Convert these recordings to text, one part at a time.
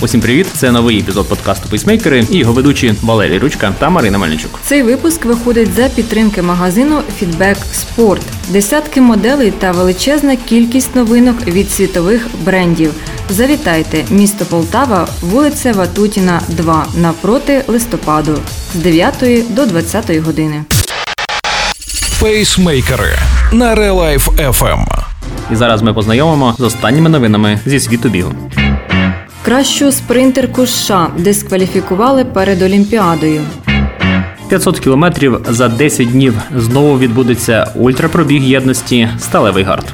Усім привіт! Це новий епізод подкасту Пейсмейкери і його ведучі Валерій Ручка та Марина Мельничук. Цей випуск виходить за підтримки магазину Feedback Sport. Десятки моделей та величезна кількість новинок від світових брендів. Завітайте, місто Полтава, вулиця Ватутіна, 2, навпроти листопаду з 9 до 20 години. Пейсмейкери на Life FM. І зараз ми познайомимо з останніми новинами зі світу бігу. Кращу спринтерку США дискваліфікували перед Олімпіадою. 500 кілометрів за 10 днів знову відбудеться ультрапробіг єдності Сталевий гард.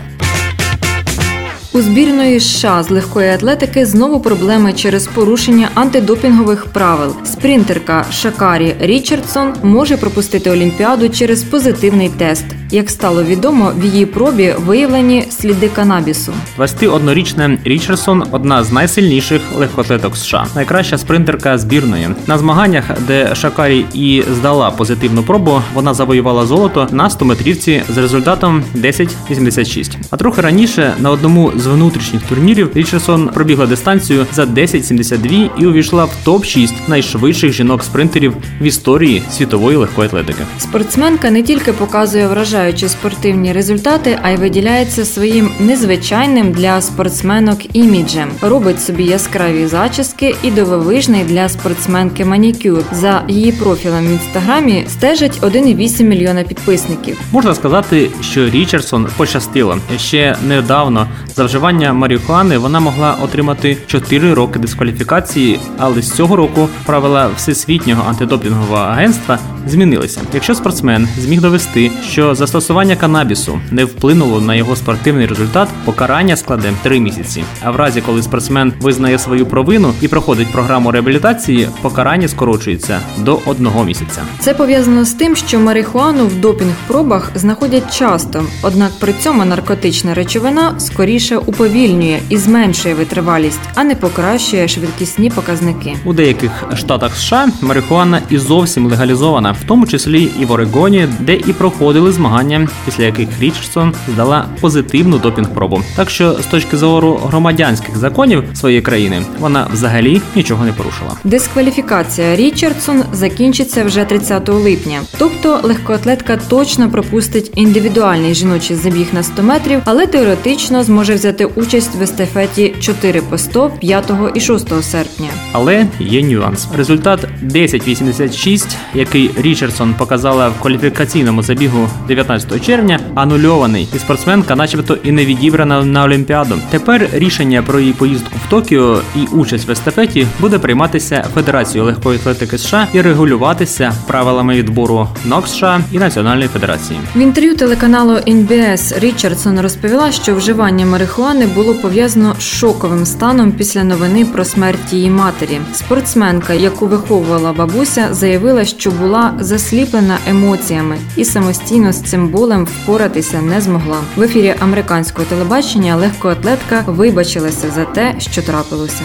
У збірної США з легкої атлетики знову проблеми через порушення антидопінгових правил. Спринтерка Шакарі Річардсон може пропустити Олімпіаду через позитивний тест. Як стало відомо, в її пробі виявлені сліди канабісу. 21-річна Річардсон одна з найсильніших легкоатлеток США, найкраща спринтерка збірної. На змаганнях, де Шакарі і здала позитивну пробу, вона завоювала золото на 100-метрівці з результатом 10.86. А трохи раніше на одному з внутрішніх турнірів Річардсон пробігла дистанцію за 10.72 і увійшла в топ 6 найшвидших жінок-спринтерів в історії світової легкої атлетики. Спортсменка не тільки показує вражаючі спортивні результати, а й виділяється своїм незвичайним для спортсменок іміджем. Робить собі яскраві зачіски і дивовижний для спортсменки манікюр. За її профілем в інстаграмі стежить 1,8 мільйона підписників. Можна сказати, що Річардсон пощастило ще недавно за вживання марихуани вона могла отримати 4 роки дискваліфікації, але з цього року правила всесвітнього антидопінгового агентства змінилися. Якщо спортсмен зміг довести, що застосування канабісу не вплинуло на його спортивний результат, покарання складе 3 місяці. А в разі, коли спортсмен визнає свою провину і проходить програму реабілітації, покарання скорочується до одного місяця. Це пов'язано з тим, що марихуану в допінг-пробах знаходять часто, однак при цьому наркотична речовина скоріше уповільнює і зменшує витривалість, а не покращує швидкісні показники. У деяких штатах США марихуана і зовсім легалізована, в тому числі і в Орегоні, де і проходили змагання, після яких Річардсон здала позитивну допінг-пробу. Так що з точки зору громадянських законів своєї країни вона взагалі нічого не порушила. Дискваліфікація Річардсон закінчиться вже 30 липня. Тобто легкоатлетка точно пропустить індивідуальний жіночий забіг на 100 метрів, але теоретично зможе взяти участь в естафеті 4 по 100 5 і 6 серпня. Але є нюанс. Результат 10.86, який Річардсон показала в кваліфікаційному забігу 19 червня, анульований, і спортсменка, начебто, і не відібрана на Олімпіаду. Тепер рішення про її поїздку в Токіо і участь в естафеті буде прийматися Федерацією легкої атлетики США і регулюватися правилами відбору НОК США і Національної федерації. В інтерв'ю телеканалу NBS Річардсон розповіла, що вживання марихуани було пов'язано з шоковим станом після новини про смерть її матері. Спортсменка, яку виховувала бабуся, заявила, що була засліплена емоціями і самостійно з цим болем впоратися не змогла. В ефірі американського телебачення легкоатлетка вибачилася за те, що трапилося.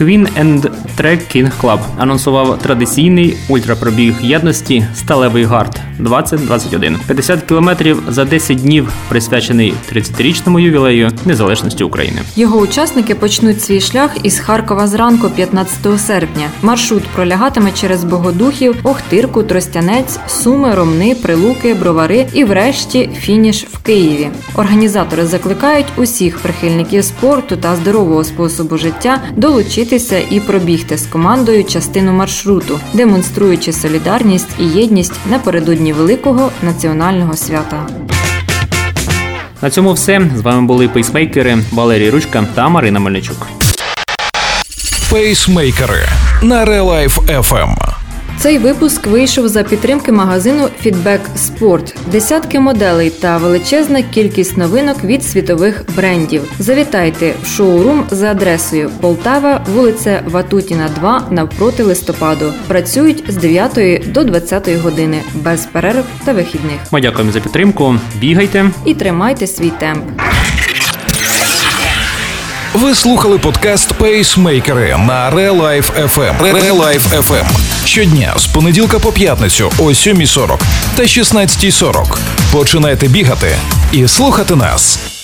Queen and Track King Club анонсував традиційний ультрапробіг єдності Сталевий гард 2021. 50 кілометрів за 10 днів присвячений 30-річному ювілею незалежності України. Його учасники почнуть свій шлях із Харкова зранку 15 серпня. Маршрут пролягатиме через Богодухів, Охтирку, Тростянець, Суми, Ромни, Прилуки, Бровари і, врешті, фініш в Києві. Організатори закликають усіх прихильників спорту та здорового способу життя долучитися і пробігти з командою частину маршруту, демонструючи солідарність і єдність напередодні великого національного свята. На цьому все з вами були пейсмейкери Валерій Ручка та Марина Мельничук. Пейсмейкери на Relife FM. FM. Цей випуск вийшов за підтримки магазину Feedback Sport. Десятки моделей та величезна кількість новинок від світових брендів. Завітайте в шоурум за адресою Полтава, вулиця Ватутіна, 2 навпроти листопаду. Працюють з 9 до 20 години без перерв та вихідних. Ми дякуємо за підтримку. Бігайте. І тримайте свій темп. Ви слухали подкаст Пейсмейкери на Relife FM. Relife FM. Щодня з понеділка по п'ятницю о 7.40 та 16.40. Починайте бігати і слухати нас.